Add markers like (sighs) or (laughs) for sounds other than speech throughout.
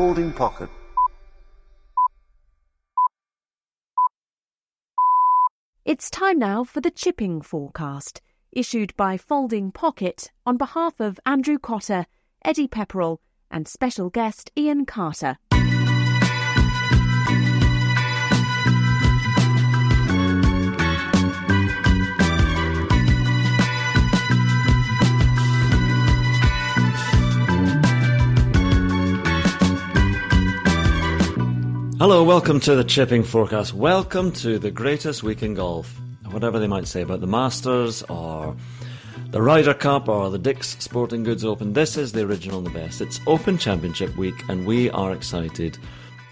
Folding pocket. It's time now for the chipping forecast, issued by Folding Pocket on behalf of Andrew Cotter, Eddie Pepperell, and special guest Iain Carter. Hello, welcome to the Chipping Forecast. Welcome to the greatest week in golf. Whatever they might say about the Masters or the Ryder Cup or the Dick's Sporting Goods Open, this is the original and the best. It's Open Championship week and we are excited.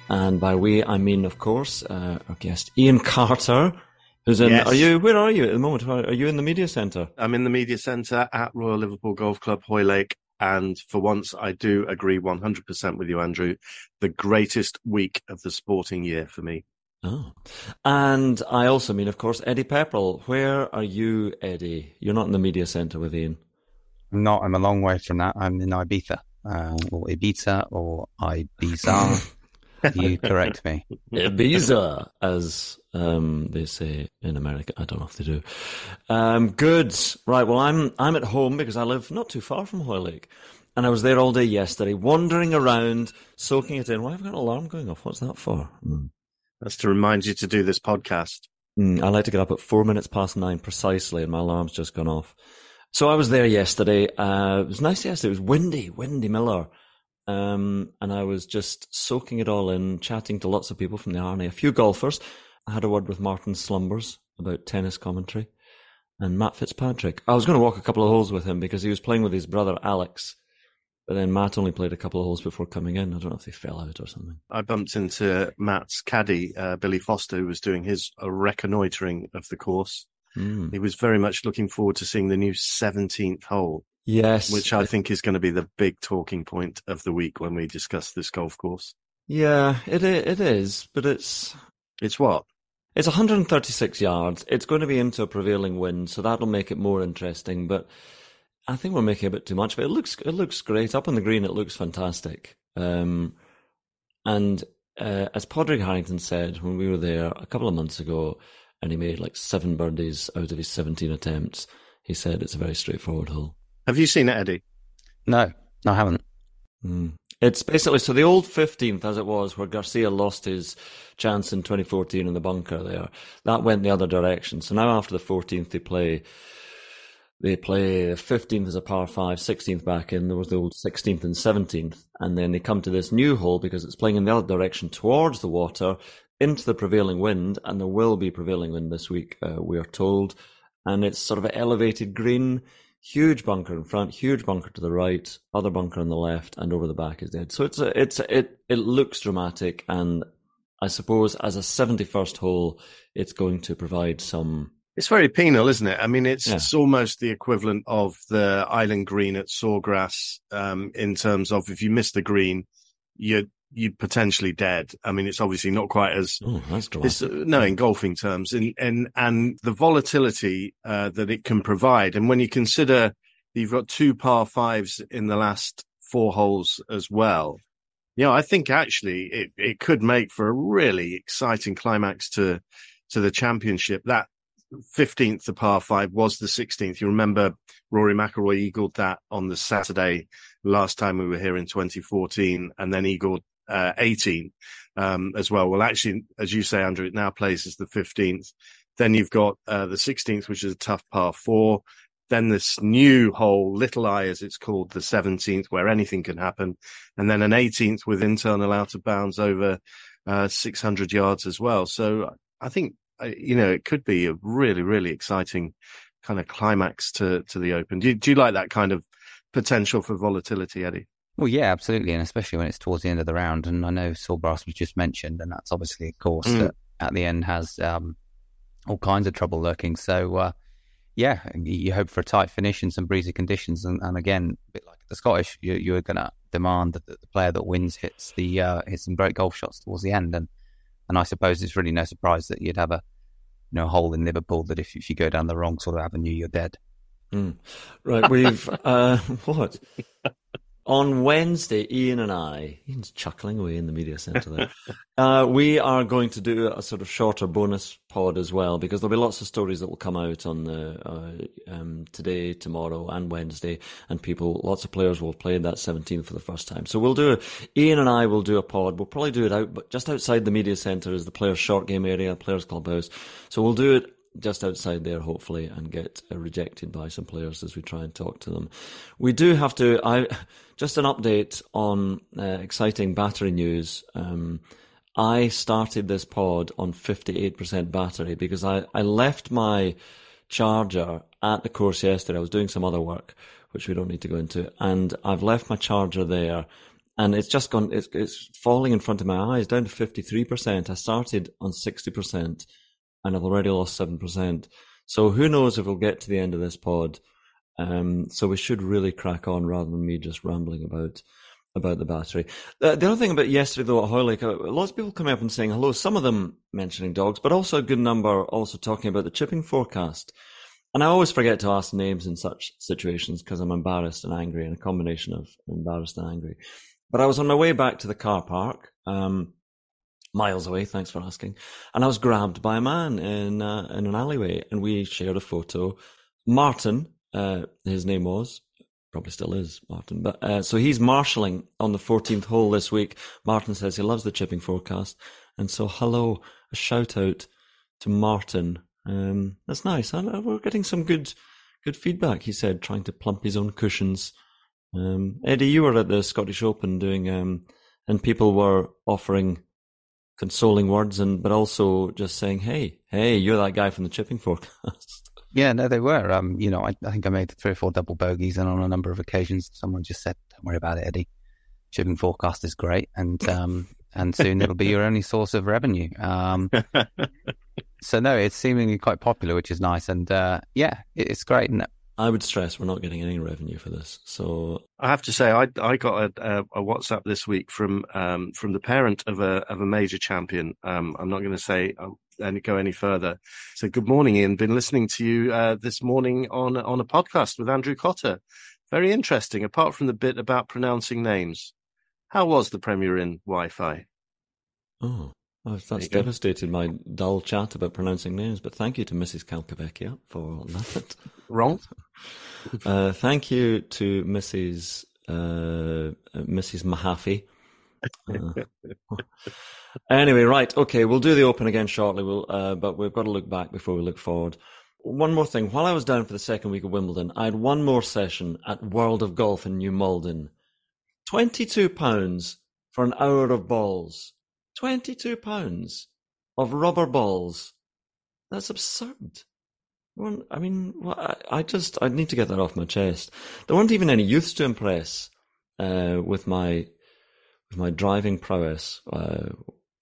And by we, I mean, of course, uh, our guest Iain Carter, who's in. Yes. Are you? Where are you at the moment? Are you in the media centre? I'm in the media centre at Royal Liverpool Golf Club, Hoylake. And for once, I do agree 100% with you, Andrew. The greatest week of the sporting year for me. Oh, and I also mean, of course, Eddie Pepperell. Where are you, Eddie? You're not in the media centre with Iain. I'm not. I'm a long way from that. I'm in Ibiza, uh, or Ibiza, or Ibiza. (laughs) you correct me. Ibiza, as um, they say in America. I don't know if they do. Um, good. Right. Well, I'm I'm at home because I live not too far from Hoylake, and I was there all day yesterday, wandering around, soaking it in. Why have I got an alarm going off? What's that for? Hmm. That's to remind you to do this podcast. Mm, I like to get up at four minutes past nine precisely, and my alarm's just gone off. So I was there yesterday. Uh, it was nice yesterday. It was windy, windy Miller. Um, and I was just soaking it all in, chatting to lots of people from the R&A, a few golfers. I had a word with Martin Slumbers about tennis commentary and Matt Fitzpatrick. I was going to walk a couple of holes with him because he was playing with his brother Alex. But then Matt only played a couple of holes before coming in. I don't know if they fell out or something. I bumped into Matt's caddy, uh, Billy Foster, who was doing his reconnoitering of the course. Mm. He was very much looking forward to seeing the new 17th hole, Yes. which I think is going to be the big talking point of the week when we discuss this golf course. Yeah, it it is, but it's It's what? It's 136 yards. It's going to be into a prevailing wind, so that'll make it more interesting. But I think we're making a bit too much of it. It looks it looks great up on the green. It looks fantastic. Um, and uh, as Padraig Harrington said when we were there a couple of months ago, and he made like seven birdies out of his 17 attempts, he said it's a very straightforward hole. Have you seen it, Eddie? No, no, I haven't. Mm. It's basically so the old 15th, as it was, where Garcia lost his chance in 2014 in the bunker there. That went the other direction. So now after the 14th, they play. They play the 15th as a par 5, 16th back in. There was the old 16th and 17th. And then they come to this new hole because it's playing in the other direction towards the water into the prevailing wind. And there will be prevailing wind this week, uh, we are told. And it's sort of an elevated green huge bunker in front, huge bunker to the right, other bunker on the left, and over the back is dead. So it's a, it's a, it it looks dramatic, and I suppose as a seventy first hole, it's going to provide some. It's very penal, isn't it? I mean, it's, Yeah. it's almost the equivalent of the island green at Sawgrass um, in terms of if you miss the green, you're you're potentially dead. I mean, it's obviously not quite as Oh, that's uh, no in golfing terms, and and and the volatility uh, that it can provide, and when you consider you've got two par fives in the last four holes as well. You know, I think actually it, it could make for a really exciting climax to to the championship. That 15th, the par five, was the 16th. You remember Rory McIlroy eagled that on the Saturday last time we were here in 2014, and then eagled uh, 18 um, as well. Well, actually, as you say, Andrew, it now plays as the 15th. Then you've got uh, the 16th, which is a tough par four. Then this new hole, Little Eye, as it's called, the 17th, where anything can happen. And then an 18th with internal out of bounds over uh, 600 yards as well. So I think, uh, you know, it could be a really, really exciting kind of climax to, to the Open. Do do you like that kind of potential for volatility, Eddie? Well, yeah, absolutely, and especially when it's towards the end of the round. And I know Sawgrass was just mentioned, and that's obviously a course mm. that at the end has um, all kinds of trouble lurking. So, uh, yeah, you hope for a tight finish and some breezy conditions. And, and again, a bit like the Scottish, you, you're going to demand that the player that wins hits the uh, hits some great golf shots towards the end. And and I suppose it's really no surprise that you'd have a you know hole in Liverpool that if, if you go down the wrong sort of avenue, you're dead. Mm. Right, we've (laughs) uh, what on Wednesday, Iain and I, Iain's chuckling away in the media centre there. (laughs) uh, we are going to do a sort of shorter bonus pod as well because there'll be lots of stories that will come out on the uh, um, today, tomorrow, and Wednesday, and people, lots of players will played that 17 for the first time. So we'll do. A, Iain and I will do a pod. We'll probably do it out, but just outside the media centre is the players' short game area, players' clubhouse. So we'll do it just outside there, hopefully, and get uh, rejected by some players as we try and talk to them. We do have to. I just an update on uh, exciting battery news. Um, I started this pod on 58% battery because I, I left my charger at the course yesterday. I was doing some other work, which we don't need to go into, and I've left my charger there and it's just gone it's, it's falling in front of my eyes down to 53% i started on 60% and I've already lost 7%. So who knows if we'll get to the end of this pod. Um, so we should really crack on rather than me just rambling about about the battery. Uh, the other thing about yesterday, though, at Hoylake, uh, lots of people coming up and saying hello. Some of them mentioning dogs, but also a good number also talking about the chipping forecast. And I always forget to ask names in such situations because I'm embarrassed and angry, and a combination of embarrassed and angry. But I was on my way back to the car park. Um, miles away. Thanks for asking. And I was grabbed by a man in uh, in an alleyway, and we shared a photo. Martin, uh, his name was, probably still is Martin, but uh, so he's marshalling on the 14th hole this week. Martin says he loves the chipping forecast, and so hello, a shout out to Martin. Um, that's nice. And uh, we're getting some good good feedback. He said trying to plump his own cushions. Um, Eddie, you were at the Scottish Open doing, um, and people were offering consoling words, and but also just saying, "Hey, hey, you're that guy from the chipping forecast." (laughs) Yeah, no, they were. Um, you know, I, I think I made three or four double bogeys, and on a number of occasions, someone just said, "Don't worry about it, Eddie. Chipping forecast is great, and um, and soon it'll be your only source of revenue." Um, (laughs) so no, it's seemingly quite popular, which is nice, and uh, yeah, it's great. And I would stress we're not getting any revenue for this. So I have to say, I I got a, a WhatsApp this week from um, from the parent of a of a major champion. Um, I'm not going to say um, and go any further. So good morning, Iain. Been listening to you uh, this morning on on a podcast with Andrew Cotter. Very interesting. Apart from the bit about pronouncing names, how was the Premier Inn Wi-Fi? Oh, well, that's devastated my dull chat about pronouncing names, but thank you to Mrs. Calcavecchia for that. (laughs) Wrong. Uh, thank you to Mrs. Uh, Mrs. Mahaffey. Uh, anyway, right, okay, we'll do the Open again shortly. We'll, uh, but we've got to look back before we look forward. One more thing. While I was down for the second week of Wimbledon, I had one more session at World of Golf in New Malden. Twenty-two pounds for an hour of balls. 22 pounds of rubber balls. That's absurd. I mean, I just, I need to get that off my chest. There weren't even any youths to impress, uh, with my, with my driving prowess. Uh,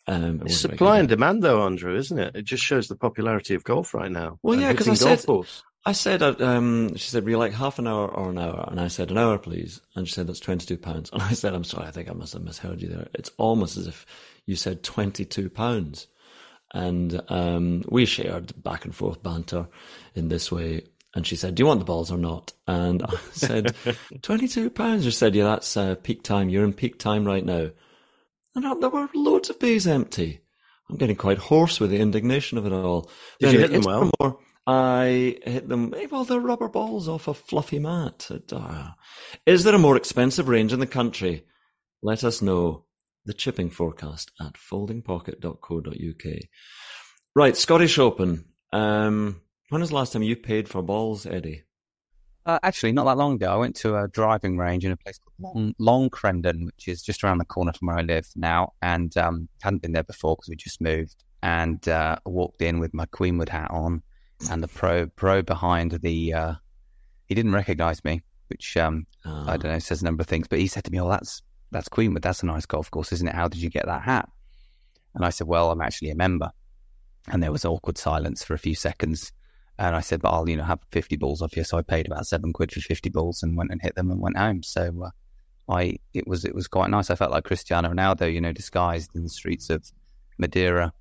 um, it's supply and demand, though, Andrew, isn't it? It just shows the popularity of golf right now. Well, yeah, because I said, balls. I said, uh, um, she said, "Would you like half an hour or an hour?" And I said, "An hour, please." And she said, "That's twenty-two pounds." (laughs) And I said, "I'm sorry, I think I must have misheard you there. It's almost as if you said 22 pounds. And um, we shared back and forth banter in this way. And she said, Do you want the balls or not? And I (laughs) said, (laughs) 22 pounds. She said, Yeah, that's uh, peak time. You're in peak time right now. And there were loads of bays empty. I'm getting quite hoarse with the indignation of it all. Did you hit them well? More, I hit them, well, they're rubber balls off a fluffy mat. Uh, is there a more expensive range in the country? Let us know. The chipping forecast at foldingpocket.co.uk. Right, Scottish Open. Um, when was the last time you paid for balls, Eddie? Uh, actually, not that long ago, I went to a driving range in a place called Long, Long Crendon, which is just around the corner from where I live now, and um, hadn't been there before because we just moved. And uh, walked in with my Queenwood hat on, and the pro pro behind the. Uh, he didn't recognise me, which um, oh. I don't know says a number of things. But he said to me, "Oh, that's that's Queenwood. That's a nice golf course, isn't it? How did you get that hat?" And I said, "Well, I'm actually a member." And there was awkward silence for a few seconds. And I said, but I'll, you know, have 50 balls off you. So I paid about seven quid for 50 balls and went and hit them and went home. So uh, I, it was, it was quite nice. I felt like Cristiano Ronaldo, you know, disguised in the streets of Madeira,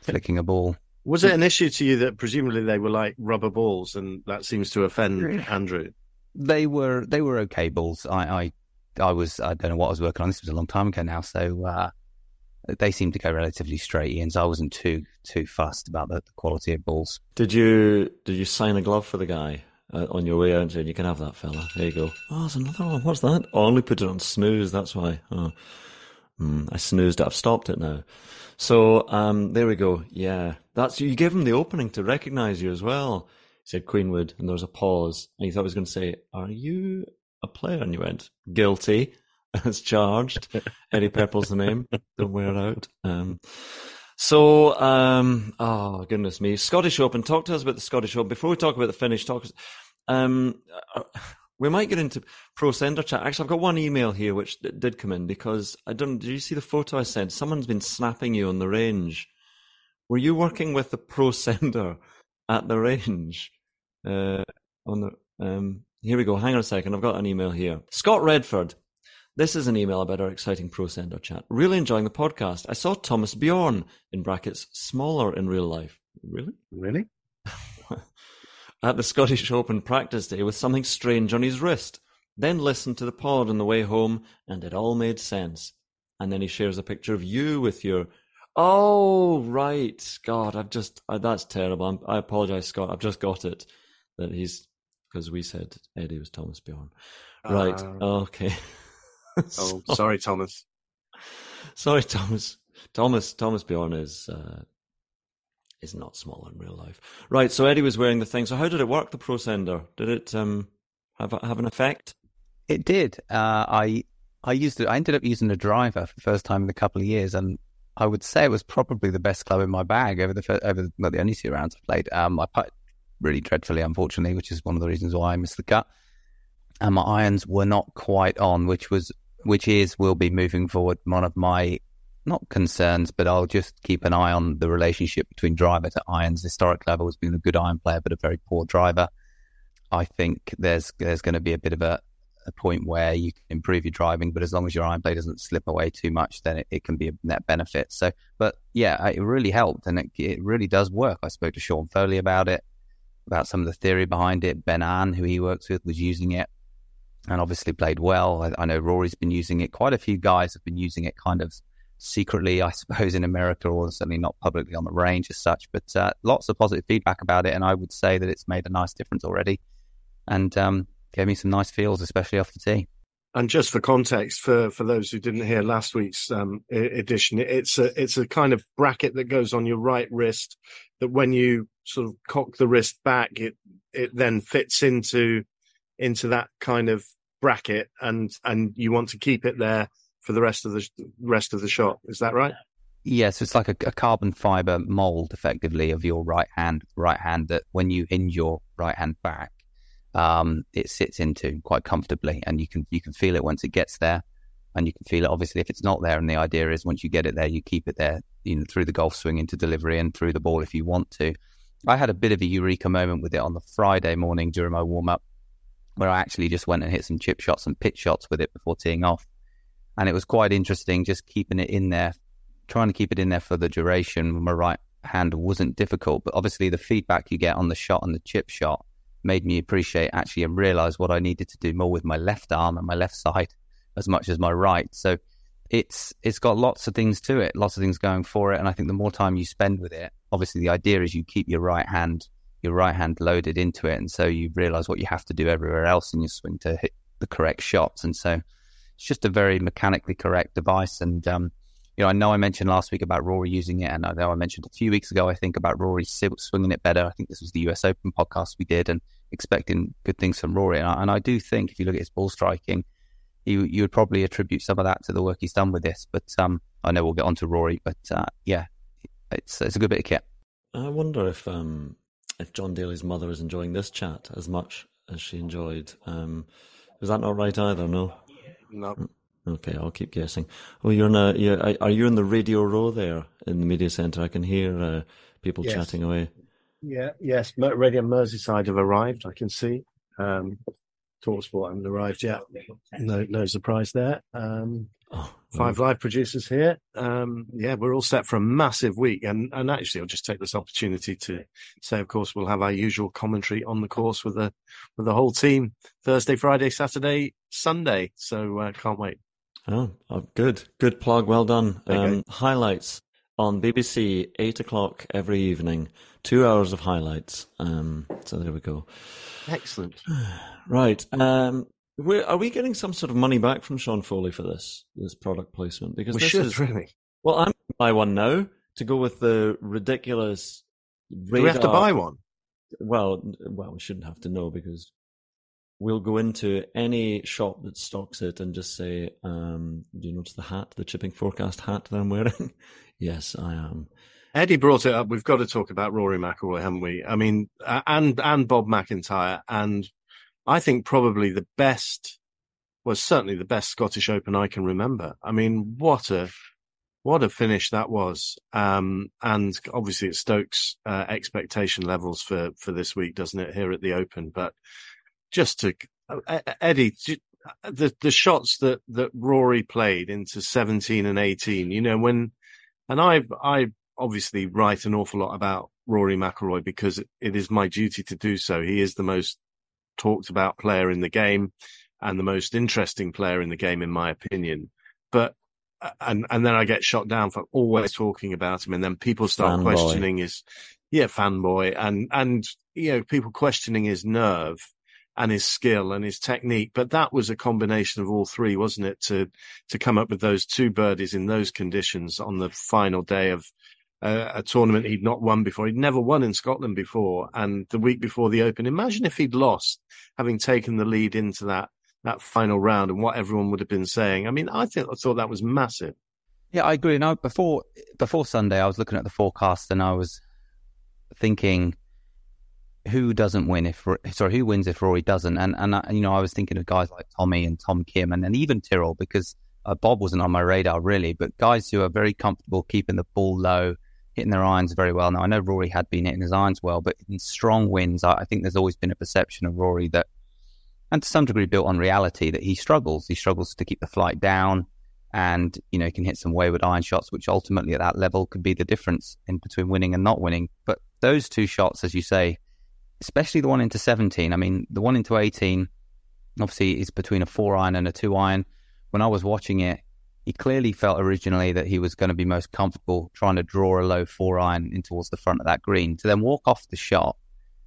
flicking a ball. Was it an issue to you that presumably they were like rubber balls and that seems to offend Andrew? They were, they were okay balls. I, I, I was, I don't know what I was working on. This was a long time ago now. So, uh, they seemed to go relatively straight in, so I wasn't too too fussed about the, the quality of balls. Did you did you sign a glove for the guy uh, on your way out and you can have that fella? There you go. Oh, there's another one. What's that? Oh, I only put it on snooze. That's why. Oh. Mm, I snoozed it. I've stopped it now. So um, there we go. Yeah, that's you gave him the opening to recognise you as well. Said Queenwood, and there was a pause, and he thought he was going to say, "Are you a player?" And you went, "Guilty." (laughs) as charged. Eddie Pepperell's the name. Don't wear out. Um, so, um, oh goodness me, Scottish Open. Talk to us about the Scottish Open before we talk about the Finnish, Talk. Um, (sighs) we might get into pro sender chat. Actually, I've got one email here which did come in because I don't. Did you see the photo I sent? Someone's been snapping you on the range. Were you working with the pro (laughs) sender at the range? Uh, on the um, here we go. Hang on a second. I've got an email here. Scott Redford this is an email about our exciting Pro Sender chat. Really enjoying the podcast. I saw Thomas Bjorn, in brackets, smaller in real life. Really? Really? (laughs) At the Scottish Open practice day with something strange on his wrist. Then listened to the pod on the way home, and it all made sense. And then he shares a picture of you with your. Oh, right. God, I've just. Uh, that's terrible. I'm, i apologize, Scott. I've just got it. That he's. Because we said Eddie was Thomas Bjorn. Right. Uh... Okay. (laughs) oh, sorry, Thomas. Sorry, Thomas. Thomas Thomas Bjorn is uh, is not small in real life. Right. So Eddie was wearing the thing. So how did it work? The ProSender did it um, have have an effect? It did. Uh, I I used it. I ended up using a driver for the first time in a couple of years, and I would say it was probably the best club in my bag over the first, over the, well, the only two rounds I played. Um, I put really dreadfully, unfortunately, which is one of the reasons why I missed the cut. And my irons were not quite on, which was which is will be moving forward one of my not concerns, but I'll just keep an eye on the relationship between driver to irons. Historic level has been a good iron player, but a very poor driver. I think there's there's going to be a bit of a, a point where you can improve your driving, but as long as your iron play doesn't slip away too much, then it, it can be a net benefit. So, but yeah, it really helped, and it, it really does work. I spoke to Sean Foley about it, about some of the theory behind it. Ben An, who he works with, was using it and obviously played well. I, I, know Rory's been using it. Quite a few guys have been using it kind of secretly, I (laughs) suppose, in America, or certainly not publicly on the range as such. But uh, lots of positive feedback about it, and I would say that it's made a nice difference already, and um, gave me some nice feels, especially off the tee. And just for context, for, for those who didn't hear last week's um, edition, it's a it's a kind of bracket that goes on your right wrist. That when you sort of cock the wrist back, it it then fits into into that kind of bracket and and you want to keep it there for the rest of the rest of the shot. Is that right? Yes, it's like a, a, carbon fiber mold, effectively, of your right hand. Right hand that when you hinge your right hand back, um, it sits into quite comfortably, and you can you can feel it once it gets there, and you can feel it obviously if it's not there. And the idea is once you get it there, you keep it there, you know, through the golf swing into delivery and through the ball if you want to. I had a bit of a eureka moment with it on the Friday morning during my warm up where I actually just went and hit some chip shots and pitch shots with it before teeing off. And it was quite interesting just keeping it in there, trying to keep it in there for the duration. My right hand wasn't difficult, but obviously the feedback you get on the shot and the chip shot made me appreciate actually and realize what I needed to do more with my left arm and my left side as much as my right. So it's it's got lots of things to it, lots of things going for it. And I think the more time you spend with it, obviously the idea is you keep your right hand your right hand loaded into it, and so you realize what you have to do everywhere else in your swing to hit the correct shots. And so, it's just a very mechanically correct device. And um, you know, I know I mentioned last week about Rory using it, and I know I mentioned a few weeks ago, I think about Rory swinging it better. I think this was the US Open podcast we did, and expecting good things from Rory. And I, and I do think if you look at his ball striking, you you would probably attribute some of that to the work he's done with this. But um, I know we'll get on to Rory, but uh, yeah, it's it's a good bit of kit. I wonder if um, if John Daly's mother is enjoying this chat as much as she enjoyed. Um, is that not right either? No. No. Okay, I'll keep guessing. Oh, you're in a. You're, are you in the radio row there in the media centre? I can hear uh, people Yes. chatting away. Yeah, yes. Radio Merseyside have arrived. I can see. Um, Talksport haven't arrived yet. No, no surprise there. Um, Oh, five live producers here. Um, yeah, we're all set for a massive week, and and actually, I'll just take this opportunity to say, of course, we'll have our usual commentary on the course with the with the whole team Thursday, Friday, Saturday, Sunday. So uh, can't wait. Oh, oh, good, good plug. Well done. Okay. Um, highlights on BBC, eight o'clock every evening. Two hours of highlights. Um, so there we go. Excellent. (sighs) Right. Um, are we getting some sort of money back from Sean Foley for this this product placement? Because We this should is really. well, I'm going to buy one now to go with the ridiculous. Do we have to buy one? Well, well, we shouldn't have to know because we'll go into any shop that stocks it and just say, um, "Do you notice the hat, the chipping forecast hat that I'm wearing?" (laughs) yes, I am. Eddie brought it up. We've got to talk about Rory McIlroy, haven't we? I mean, and and Bob McIntyre, and I think probably the best was certainly the best Scottish Open I can remember. I mean, what a what a finish that was, um, and obviously it stokes uh, expectation levels for for this week, doesn't it? Here at the Open, but just to uh, Eddie, j- the the shots that that Rory played into seventeen and eighteen, you know when, and I I obviously write an awful lot about Rory McIlroy because it, it is my duty to do so. He is the most talked about player in the game and the most interesting player in the game, in my opinion. But uh, and and then I get shot down for always talking about him, and then people start Fanboy. questioning his yeah fanboy and and you know people questioning his nerve and his skill and his technique. But that was a combination of all three, wasn't it? To to come up with those two birdies in those conditions on the final day of uh, a tournament he'd not won before. He'd never won in Scotland before, and the week before the Open. Imagine if he'd lost, having taken the lead into that that final round, and what everyone would have been saying. I mean, I think I thought that was massive. Yeah, I agree. No, before before Sunday, I was looking at the forecast and I was thinking, who doesn't win if sorry, who wins if Rory doesn't? And and you know, I was thinking of guys like Tommy and Tom Kim and, and even Tyrrell because uh, Bob wasn't on my radar really, but guys who are very comfortable keeping the ball low, hitting their irons very well. Now I know Rory had been hitting his irons well, but in strong wins, I, I think there's always been a perception of Rory that, and to some degree built on reality, that he struggles. He struggles to keep the flight down and you know he can hit some wayward iron shots, which ultimately at that level could be the difference in between winning and not winning. But those two shots, as you say, especially the one into 17. I mean, the one into 18, obviously, is between a four iron and a two iron. When I was watching it, he clearly felt originally that he was going to be most comfortable trying to draw a low four iron in towards the front of that green to then walk off the shot,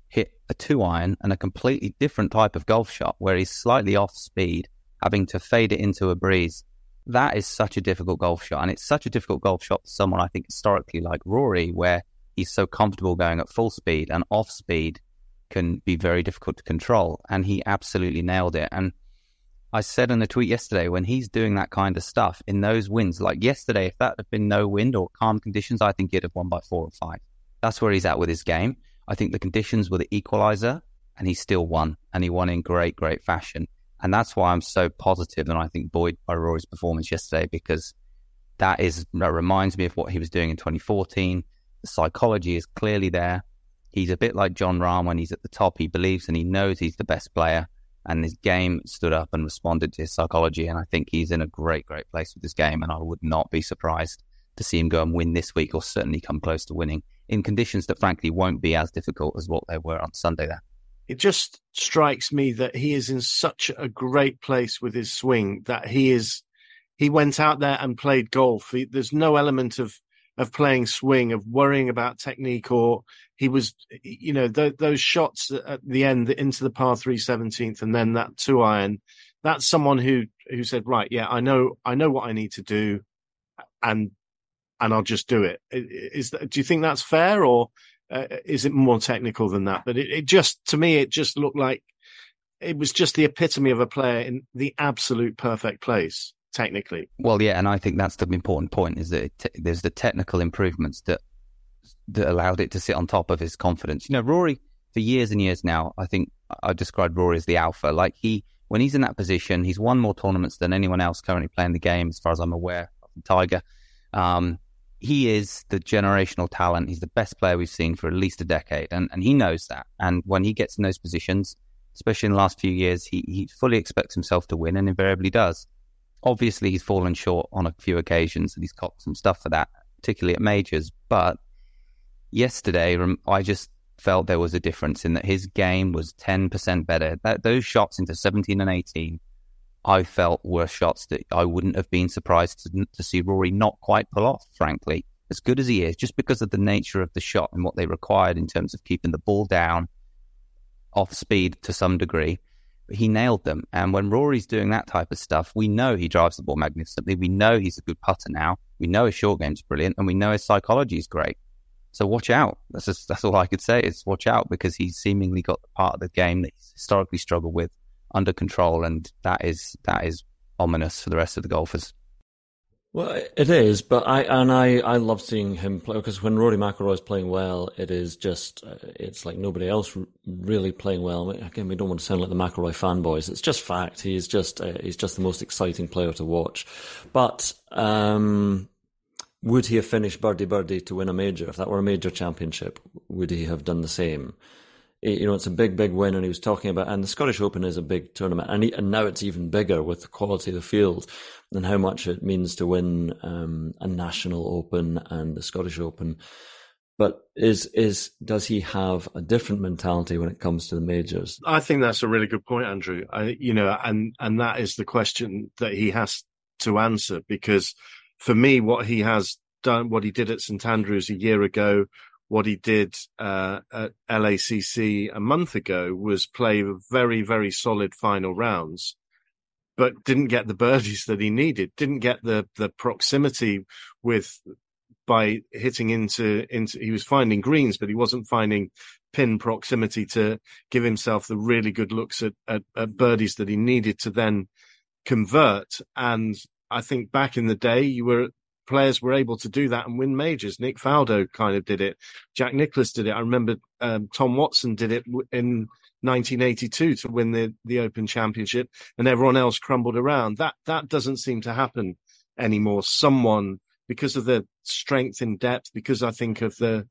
hit a two iron and a completely different type of golf shot where he's slightly off speed, having to fade it into a breeze. That is such a difficult golf shot. And it's such a difficult golf shot for someone, I think, historically like Rory, where he's so comfortable going at full speed and off speed can be very difficult to control. And he absolutely nailed it. And I said in a tweet yesterday, when he's doing that kind of stuff in those winds, like yesterday, if that had been no wind or calm conditions, I think he'd have won by four or five. That's where he's at with his game. I think the conditions were the equalizer and he still won and he won in great, great fashion. And that's why I'm so positive and I think buoyed by Rory's performance yesterday because that is, that reminds me of what he was doing in 2014. The psychology is clearly there. He's a bit like Jon Rahm when he's at the top. He believes and he knows he's the best player and his game stood up and responded to his psychology. And I think he's in a great, great place with his game. And I would not be surprised to see him go and win this week or certainly come close to winning in conditions that frankly won't be as difficult as what they were on Sunday there. It just strikes me that he is in such a great place with his swing that he is, he went out there and played golf. He, there's no element of, of playing swing, of worrying about technique, or he was, you know, th- those shots at the end into the par three 17th and then that two iron that's someone who who said, right, yeah, I know, I know what I need to do, and and I'll just do it. Is that, do you think that's fair, or uh, is it more technical than that? But it, it just to me, it just looked like it was just the epitome of a player in the absolute perfect place technically. Well, yeah, and I think that's the important point is that it, there's the technical improvements that that allowed it to sit on top of his confidence. You know, Rory for years and years now, I think I described Rory as the alpha. Like he, when he's in that position, he's won more tournaments than anyone else currently playing the game, as far as I'm aware. Tiger, um, he is the generational talent. He's the best player we've seen for at least a decade, and and he knows that. And when he gets in those positions, especially in the last few years, he he fully expects himself to win, and invariably does. Obviously, he's fallen short on a few occasions, and he's copped some stuff for that, particularly at majors. But yesterday, I just felt there was a difference in that his game was 10% better. That, those shots into 17 and 18, I felt were shots that I wouldn't have been surprised to, to see Rory not quite pull off, frankly. As good as he is, just because of the nature of the shot and what they required in terms of keeping the ball down, off speed to some degree, he nailed them. And when Rory's doing that type of stuff, we know he drives the ball magnificently. We know he's a good putter now. We know his short game's brilliant, and we know his psychology is great. So watch out. That's just, that's all I could say is watch out because he's seemingly got the part of the game that he's historically struggled with under control, and that is that is ominous for the rest of the golfers. Well, it is, but I and I I love seeing him play because when Rory McIlroy is playing well, it is just uh, it's like nobody else really playing well. Again, we don't want to sound like the McIlroy fanboys. It's just fact. He's just uh, he's just the most exciting player to watch. But um, would he have finished birdie birdie to win a major? If that were a major championship, would he have done the same? You know, it's a big, big win, and he was talking about, and the Scottish Open is a big tournament, and, he, and now it's even bigger with the quality of the field and how much it means to win um, a national Open and the Scottish Open. But is is does he have a different mentality when it comes to the majors? I think that's a really good point, Andrew. I, you know, and and that is the question that he has to answer because for me, what he has done, what he did at St Andrews a year ago, what he did uh, at LACC a month ago was play very, very solid final rounds, but didn't get the birdies that he needed. Didn't get the the proximity with by hitting into into. He was finding greens, but he wasn't finding pin proximity to give himself the really good looks at, at, at birdies that he needed to then convert. And I think back in the day, you were players were able to do that and win majors. Nick Faldo kind of did it. Jack Nicklaus did it. I remember um, Tom Watson did it in 1982 to win the the Open Championship, and everyone else crumbled around. That that doesn't seem to happen anymore. Someone because of the strength in depth, because I think of the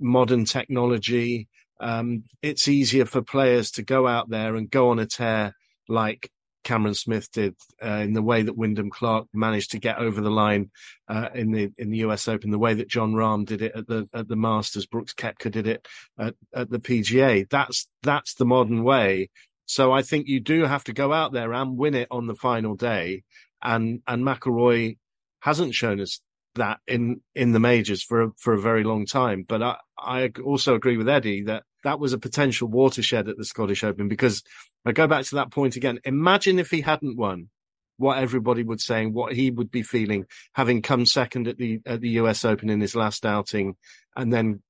modern technology, um, it's easier for players to go out there and go on a tear like Cameron Smith did uh, in the way that Wyndham Clark managed to get over the line uh, in the in the U.S. Open, the way that Jon Rahm did it at the at the Masters, Brooks Koepka did it at, at the PGA. That's that's the modern way. So I think you do have to go out there and win it on the final day, and and McIlroy hasn't shown us that in in the majors for a, for a very long time. But I I also agree with Eddie that that was a potential watershed at the Scottish Open because I go back to that point again. Imagine if he hadn't won, what everybody would say, and what he would be feeling, having come second at the at the US Open in his last outing, and then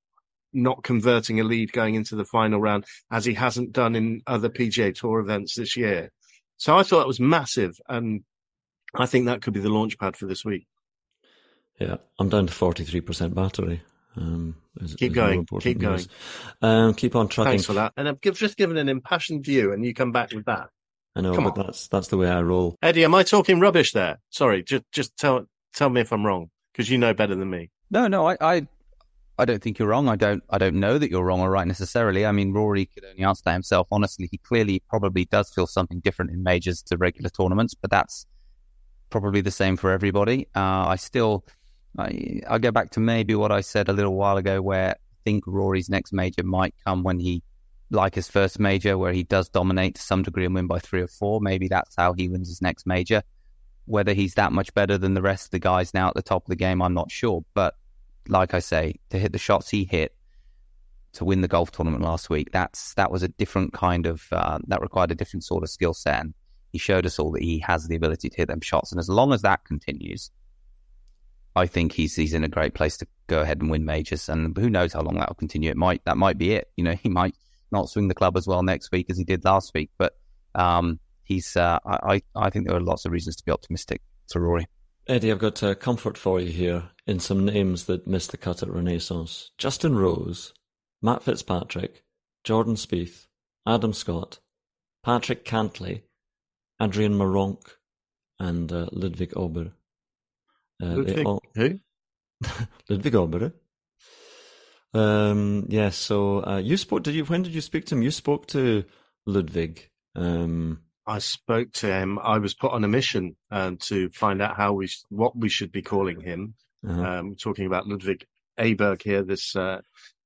not converting a lead going into the final round as he hasn't done in other PGA Tour events this year. So I thought it was massive, and I think that could be the launch pad for this week. Yeah, I'm down to 43% battery. Um, is, keep is going, keep going. Um, keep on trucking. Thanks for that. And I've just given an impassioned view, and you come back with that. I know, come but on. that's that's the way I roll. Eddie, am I talking rubbish there? Sorry, just just tell tell me if I'm wrong because you know better than me. No, no, I, I I don't think you're wrong. I don't I don't know that you're wrong or right necessarily. I mean, Rory could only answer that himself. Honestly, he clearly probably does feel something different in majors to regular tournaments, but that's probably the same for everybody. Uh, I still I, I'll go back to maybe what I said a little while ago, where I think Rory's next major might come when he, like his first major, where he does dominate to some degree and win by three or four. Maybe that's how he wins his next major. Whether he's that much better than the rest of the guys now at the top of the game, I'm not sure. But like I say, to hit the shots he hit to win the golf tournament last week, that's that was a different kind of uh, that required a different sort of skill set. And he showed us all that he has the ability to hit them shots. And as long as that continues, I think he's he's in a great place to go ahead and win majors. And who knows how long that will continue? It might that might be it. You know, (laughs) he might not swing the club as well next week as he did last week. But um, he's uh, I I think there are lots of reasons to be optimistic for Rory. Eddie, I've got comfort for you here in some names that missed the cut at Renaissance: Justin Rose, Matt Fitzpatrick, Jordan Spieth, Adam Scott, Patrick Cantlay, Adrian Meronk, and uh, Ludwig Ober. Uh, Ludwig, all... who? (laughs) Ludwig Ober. Um, yeah, so uh, you spoke. Did you? When did you speak to him? You spoke to Ludwig. Um, I spoke to him. I was put on a mission um, to find out how we, what we should be calling him. Uh-huh. Um, talking about Ludwig Aberg here, this uh,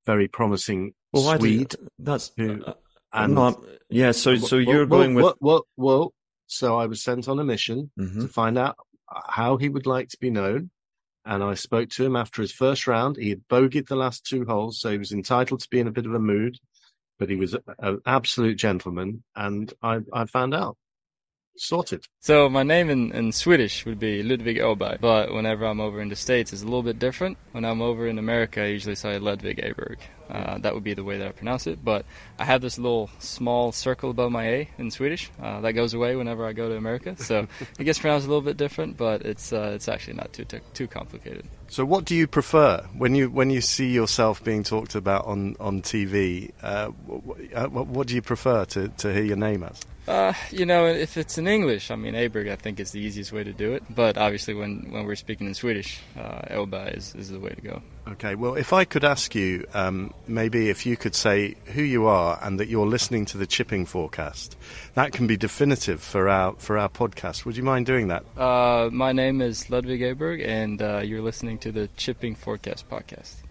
very promising well, Swede. You, that's who, uh, and not, yeah. So, so you're well, going with well, well, well, So I was sent on a mission mm-hmm. to find out how he would like to be known. And I spoke to him after his first round. He had bogeyed the last two holes, so he was entitled to be in a bit of a mood. But he was an absolute gentleman, and I, I found out. Sorted. So my name in, in Swedish would be Ludwig Oberg, but whenever I'm over in the States, it's a little bit different. When I'm over in America, I usually say Ludwig Aberg. Uh, that would be the way that I pronounce it. But I have this little small circle above my A in Swedish. Uh, that goes away whenever I go to America, so (laughs) it gets pronounced a little bit different, but it's uh, it's actually not too too complicated. So, what do you prefer when you when you see yourself being talked about on on TV? Uh, what, uh, what do you prefer to, to hear your name as? Uh, you know, if it's in English, I mean, Aberg, I think is the easiest way to do it. But obviously, when, when we're speaking in Swedish, uh, Elba is, is the way to go. Okay, well, if I could ask you, um, maybe if you could say who you are and that you're listening to the chipping forecast, that can be definitive for our for our podcast. Would you mind doing that? Uh, my name is Ludwig Aberg, and uh, you're listening to the Chipping Forecast podcast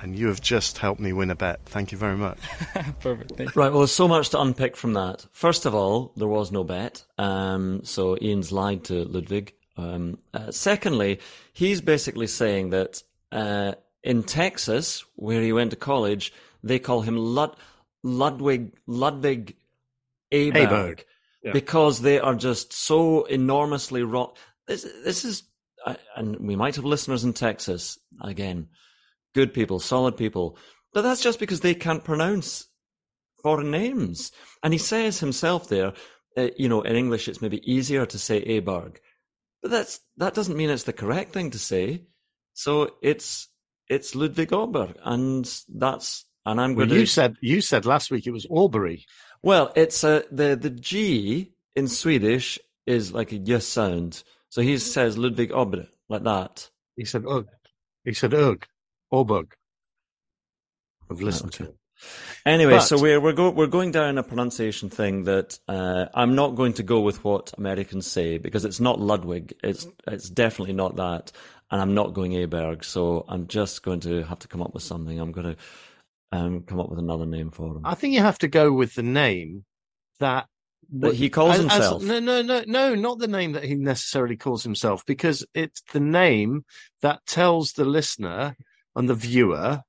and you have just helped me win a bet. Thank you very much. (laughs) Perfect. Thank you. Right. Well, there's so much to unpick from that. First of all, there was no bet. Um, so Iain's lied to Ludwig. Um, uh, secondly, he's basically saying that uh, in Texas, where he went to college, they call him Lud- Ludwig Ludwig Aberg, Aberg. Yeah. because they are just so enormously wrong. This, this is, uh, and we might have listeners in Texas again good people, solid people. But that's just because they can't pronounce foreign names. And he says himself there, uh, you know, in English it's maybe easier to say Aberg, but that's that doesn't mean it's the correct thing to say. So it's it's Ludwig Oberg, and that's and I'm going well, to. You said you said last week it was Albury. Well, it's uh, the the G in Swedish is like a yes sound, so he says Ludwig Oberg like that. He said ugh. He said ugh. Oberg. I've listened okay. to. Anyway, but, so we're we're, go, we're going down a pronunciation thing that uh, I'm not going to go with what Americans say because it's not Ludwig. It's it's definitely not that, and I'm not going Aberg. So I'm just going to have to come up with something. I'm going to um, come up with another name for him. I think you have to go with the name that that he calls as, himself. As, no, no, no, no, not the name that he necessarily calls himself, because it's the name that tells the listener and the viewer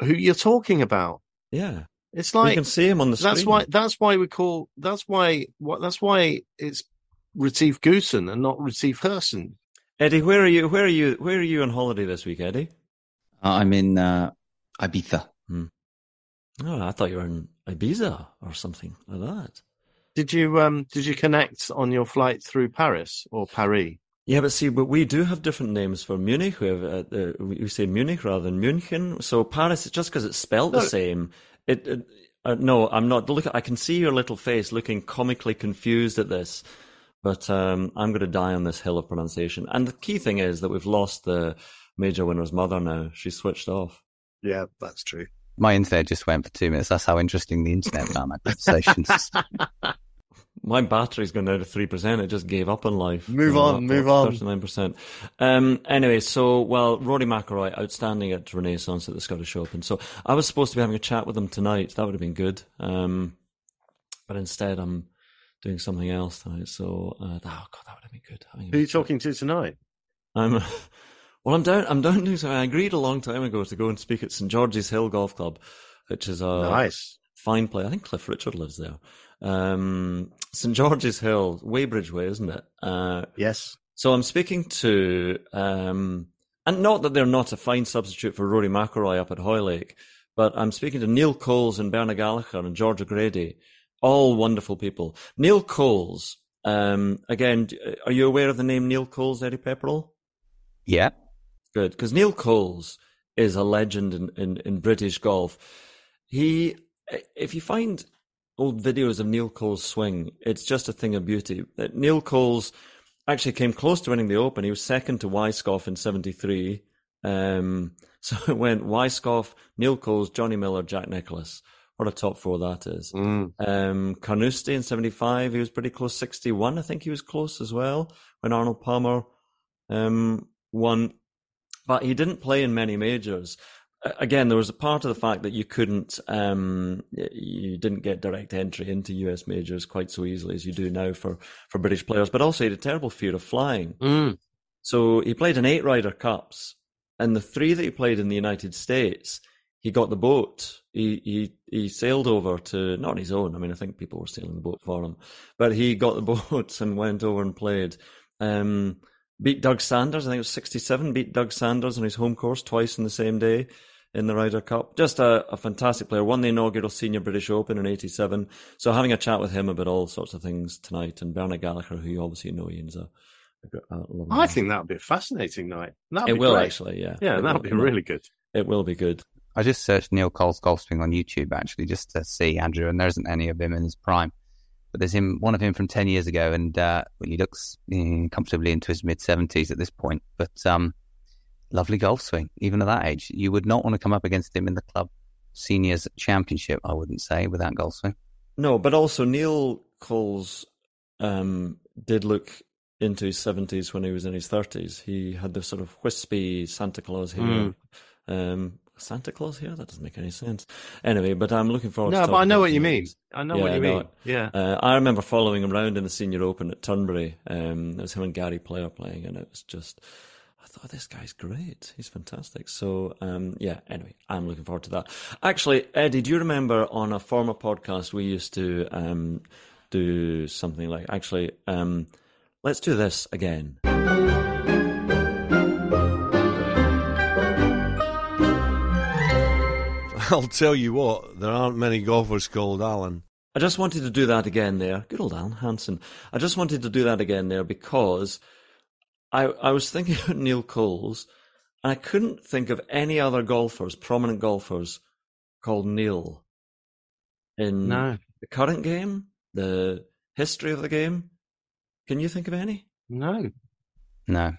who you're talking about. Yeah. It's like you can see him on the screen. That's why. That's why we call. That's why. What? That's why it's Retief Goosen and not Retief Herson. Eddie, where are you? Where are you? Where are you on holiday this week, Eddie? Uh, I'm in uh, Ibiza. Hmm. Oh, I thought you were in Ibiza or something like that. Did you um? Did you connect on your flight through Paris or Paris? Yeah, but see, but we do have different names for Munich. We have uh, uh, we say Munich rather than München. So Paris, just because it's spelled no. the same, it. it uh, no, I'm not. Look, I can see your little face looking comically confused at this, but um, I'm going to die on this hill of pronunciation. And the key thing is that we've lost the major winner's mother now. She's switched off. Yeah, that's true. My internet just went for two minutes. That's how interesting the internet (laughs) found my conversations. (laughs) my battery's gone down to three percent. It just gave up on life. Move on, move on. Thirty-nine percent. Um, anyway, so well, Rory McIlroy outstanding at Renaissance at the Scottish Open. So I was supposed to be having a chat with him tonight. That would have been good. Um, but instead, I'm doing something else tonight. So uh, oh god, that would have been good. Who are you talking to tonight? I'm. (laughs) Well, I'm down. I'm down doing something. I agreed a long time ago to go and speak at St George's Hill Golf Club, which is a nice, fine place. I think Cliff Richard lives there. Um, St George's Hill, Weybridge Way, isn't it? Uh, Yes. so I'm speaking to, um, and not that they're not a fine substitute for Rory McIlroy up at Hoylake, but I'm speaking to Neil Coles and Bernard Gallacher and George O'Grady, all wonderful people. Neil Coles, um, again, are you aware of the name Neil Coles, Eddie Pepperell? Yeah. Good, because Neil Coles is a legend in, in, in British golf. He, if you find old videos of Neil Coles' swing, it's just a thing of beauty. Uh, Neil Coles actually came close to winning the Open. He was second to Weiskopf in '73. Um, (laughs) so it went Weiskopf, Neil Coles, Johnny Miller, Jack Nicklaus. What a top four that is. Mm. Um, Carnoustie in 75, he was pretty close. 61, I think he was close as well when Arnold Palmer um, won. But he didn't play in many majors. Again, there was a part of the fact that you couldn't, um, you didn't get direct entry into US majors quite so easily as you do now for, for British players, but also he had a terrible fear of flying. Mm. So he played in eight Ryder Cups, and the three that he played in the United States, he got the boat. He he he sailed over to not on his own. I mean, I think people were sailing the boat for him, but he got the (laughs) boat and went over and played. Um, beat Doug Sanders. I think it was sixty-seven. Beat Doug Sanders on his home course twice in the same day in the Ryder Cup. Just a, a fantastic player. Won the inaugural Senior British Open in '87. So having a chat with him about all sorts of things tonight, and Bernard Gallacher, who you obviously know, Iain's a, a, a lovely I think that would be a fascinating night. That'd it be will great. actually, yeah. Yeah, It that will- would be really good. It will be good. I just searched Neil Coles' golf swing on YouTube actually just to see Andrew, and there isn't any of him in his prime. But there's him, one of him from ten years ago, and uh, well, he looks eh, comfortably into his mid seventies at this point. But um, lovely golf swing, even at that age. You would not want to come up against him in the club seniors championship. I wouldn't say with that golf swing. No, but also Neil Coles um, did look into his seventies when he was in his thirties. He had this sort of wispy Santa Claus hair. Mm. Um, Santa Claus here? That doesn't make any sense. Anyway, but I'm looking forward. No, to but I know what you him. mean. I know what you no, mean. Yeah. Uh, I remember following him around in the Senior Open at Turnberry. Um, it was him and Gary Player playing, and it was just, I thought this guy's great. He's fantastic. So, um, yeah. Anyway, I'm looking forward to that. Actually, Eddie, do you remember on a former podcast we used to um, do something like? Actually, um, let's do this again. (laughs) I'll tell you what, there aren't many golfers called Alan. I just wanted to do that again there. Good old Alan Hansen. I just wanted to do that again there because I I was thinking about Neil Coles and I couldn't think of any other golfers, prominent golfers, called Neil in No. the current game, the history of the game. Can you think of any? No. No.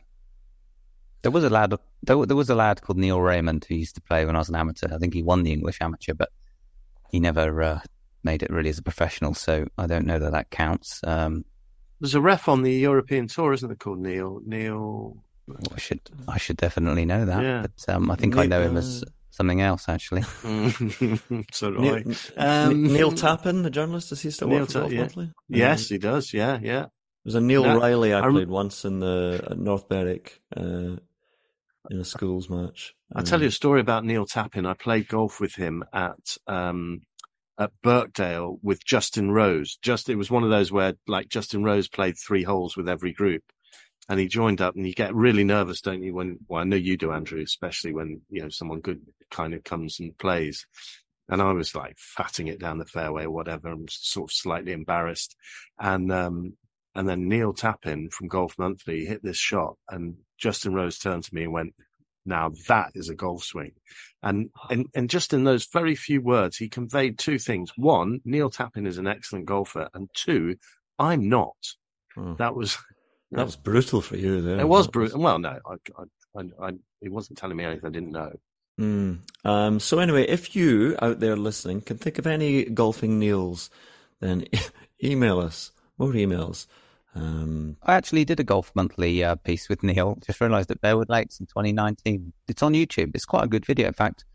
There was a lad. There, there was a lad called Neil Raymond who used to play when I was an amateur. I think he won the English amateur, but he never uh, made it really as a professional. So I don't know that that counts. Um, There's a ref on the European tour, isn't there, called Neil? Neil. I should I should definitely know that. Yeah. But um, I think I know him as something else actually. (laughs) (laughs) so do Neil, I. Um, Neil Tappin, the journalist, does he still Neil work for Ta- yeah. Monthly? Yes, he does. Yeah, yeah. There's a Neil No, Riley I, I rem- played once in the at North Berwick uh, in a schools match. I'll tell you a Um, story about Neil Tappin. I played golf with him at um, at Birkdale with Justin Rose. Just it was one of those where like Justin Rose played three holes with every group, and he joined up. And you get really nervous, don't you? When well, I know you do, Andrew, especially when you know someone good kind of comes and plays. And I was like fatting it down the fairway or whatever. I'm sort of slightly embarrassed, and um, and then Neil Tappin from Golf Monthly hit this shot, and Justin Rose turned to me and went, "Now that is a golf swing." And and and just in those very few words, he conveyed two things: one, Neil Tappin is an excellent golfer, and two, I'm not. Oh. That was That was brutal for you. There, it was brutal. Well, no, I, I, I, I, he wasn't telling me anything I didn't know. Mm. Um, so anyway, if you out there listening can think of any golfing Neils, then (laughs) email us. More emails. Um, I actually did a Golf Monthly uh, piece with Neil. Just realised at Bearwood Lakes in 2019. It's on YouTube. It's quite a good video. In fact,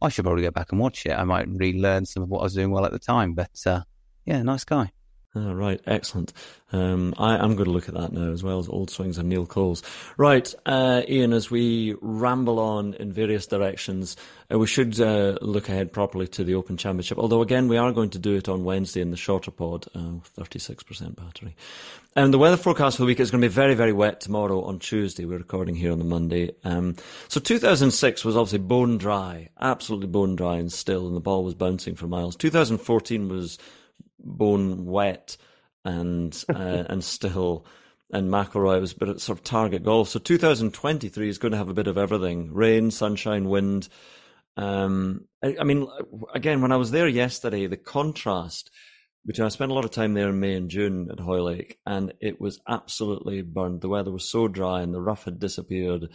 I should probably go back and watch it. I might relearn some of what I was doing well at the time. But uh, yeah, nice guy. Oh, right, excellent. Um, I am going to look at that now as well as Old Swings and Neil Coles. Right, uh, Iain, as we ramble on in various directions, uh, we should uh, look ahead properly to the Open Championship. Although, again, we are going to do it on Wednesday in the shorter pod, uh, 36% battery. And the weather forecast for the week is going to be very, very wet tomorrow on Tuesday. We're recording here on the Monday. Um, so 2006 was obviously bone dry, absolutely bone dry and still, and the ball was bouncing for miles. 2014 was bone wet and uh, (laughs) and still. And McIlroy was at sort of target golf. So 2023 is going to have a bit of everything: rain, sunshine, wind. Um, I, I mean, again, when I was there yesterday, the contrast between I spent a lot of time there in May and June at Hoylake, and it was absolutely burned. The weather was so dry, and the rough had disappeared.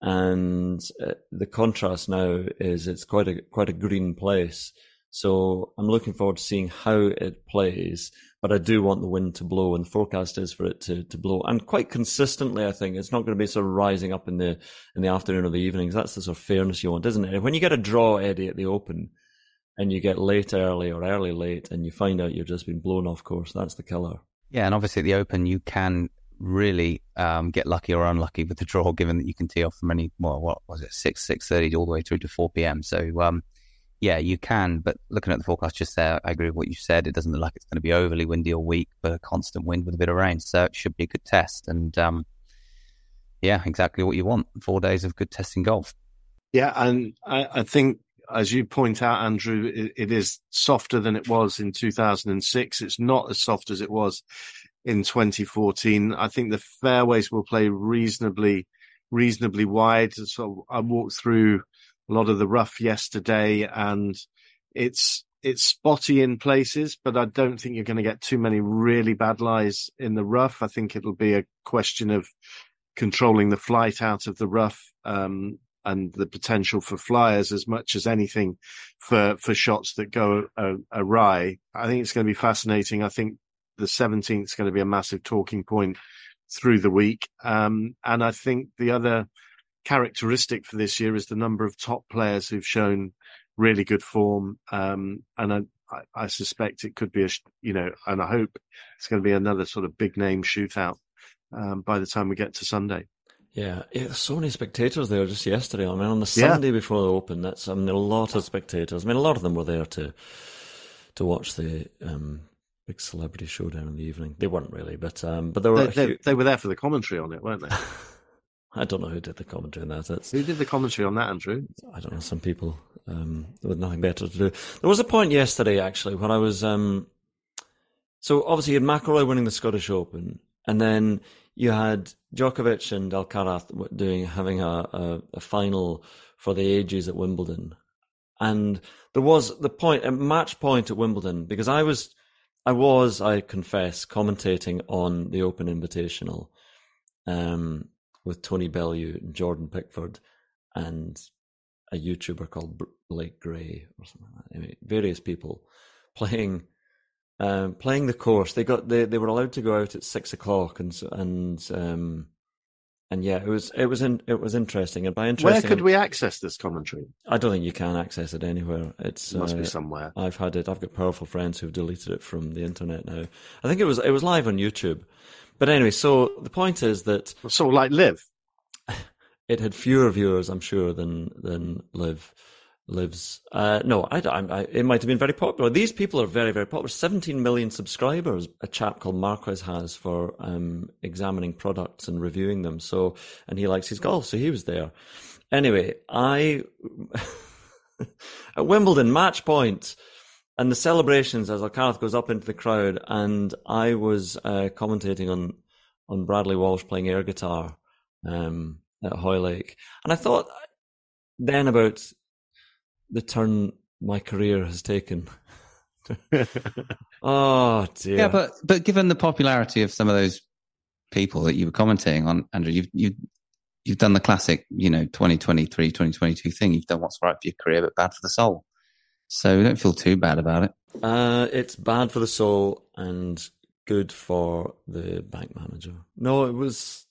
And uh, the contrast now is it's quite a quite a green place. So I'm looking forward to seeing how it plays. But I do want the wind to blow, and the forecast is for it to, to blow, and quite consistently. I think it's not going to be sort of rising up in the in the afternoon or the evenings. That's the sort of fairness you want, isn't it? When you get a draw, Eddie, at the Open, and you get late early or early late, and you find out you've just been blown off course, that's the killer. Yeah, and obviously at the Open, you can really um, get lucky or unlucky with the draw, given that you can tee off from any well, what was it, six six thirty all the way through to four p.m. So um, yeah, you can. But looking at the forecast just there, I agree with what you said. It doesn't look like it's going to be overly windy or weak, but a constant wind with a bit of rain. So it should be a good test. And um, yeah, exactly what you want. Four days of good testing golf. Yeah, and I, I think as you point out, Andrew, it, it is softer than it was in 2006. It's not as soft as it was in 2014. I think the fairways will play reasonably, reasonably wide. So I walked through a lot of the rough yesterday and it's, it's spotty in places, but I don't think you're going to get too many really bad lies in the rough. I think it'll be a question of controlling the flight out of the rough, um, and the potential for flyers as much as anything for, for shots that go uh, awry. I think it's going to be fascinating. I think the 17th is going to be a massive talking point through the week. Um, and I think the other characteristic for this year is the number of top players who've shown really good form. Um, and I, I, suspect it could be a, you know, and I hope it's going to be another sort of big name shootout um, by the time we get to Sunday. Yeah, yeah, so many spectators there just yesterday. I mean, on the Sunday yeah. before the Open, that's I mean, a lot of spectators. I mean, a lot of them were there to to watch the um, big celebrity showdown in the evening. They weren't really, but um, but there were they, they, they, were there for the commentary on it, weren't they? (laughs) I don't know who did the commentary on that. It's, who did the commentary on that, Andrew? I don't know. Some people um, with nothing better to do. There was a point yesterday, actually, when I was. Um, so obviously, you had McIlroy winning the Scottish Open, and then you had Djokovic and Alcaraz doing having a, a, a, final for the ages at Wimbledon, and there was the point a match point at Wimbledon because I was I was I confess commentating on the Open Invitational, um, with Tony Bellew and Jordan Pickford and a YouTuber called Blake Gray or something like that. Anyway, various people playing um, playing the course. They got they, they were allowed to go out at six o'clock and and um, and yeah, it was it was in, it was interesting. And by interesting, where could we access this commentary? I don't think you can access it anywhere. It's it must uh, be somewhere. I've had it. I've got powerful friends who've deleted it from the internet now. I think it was it was live on YouTube. But anyway, so the point is that so like live. (laughs) It had fewer viewers, I'm sure, than than live lives. Uh, no, I, I, I, it might have been very popular. These people are very, very popular. 17 million subscribers. A chap called Marques has for um, examining products and reviewing them. So, and he likes his golf, so he was there. Anyway, I (laughs) at Wimbledon match point and the celebrations as Alcaraz goes up into the crowd, and I was uh, commentating on on Bradley Walsh playing air guitar um, at Hoylake, and I thought then about the turn my career has taken. (laughs) oh dear. Yeah, but but given the popularity of some of those people that you were commenting on, Andrew, you've you've you've done the classic, you know, 2023, 2022 thing. You've done what's right for your career, but bad for the soul. So we don't feel too bad about it. Uh, it's bad for the soul and good for the bank manager. No, it was.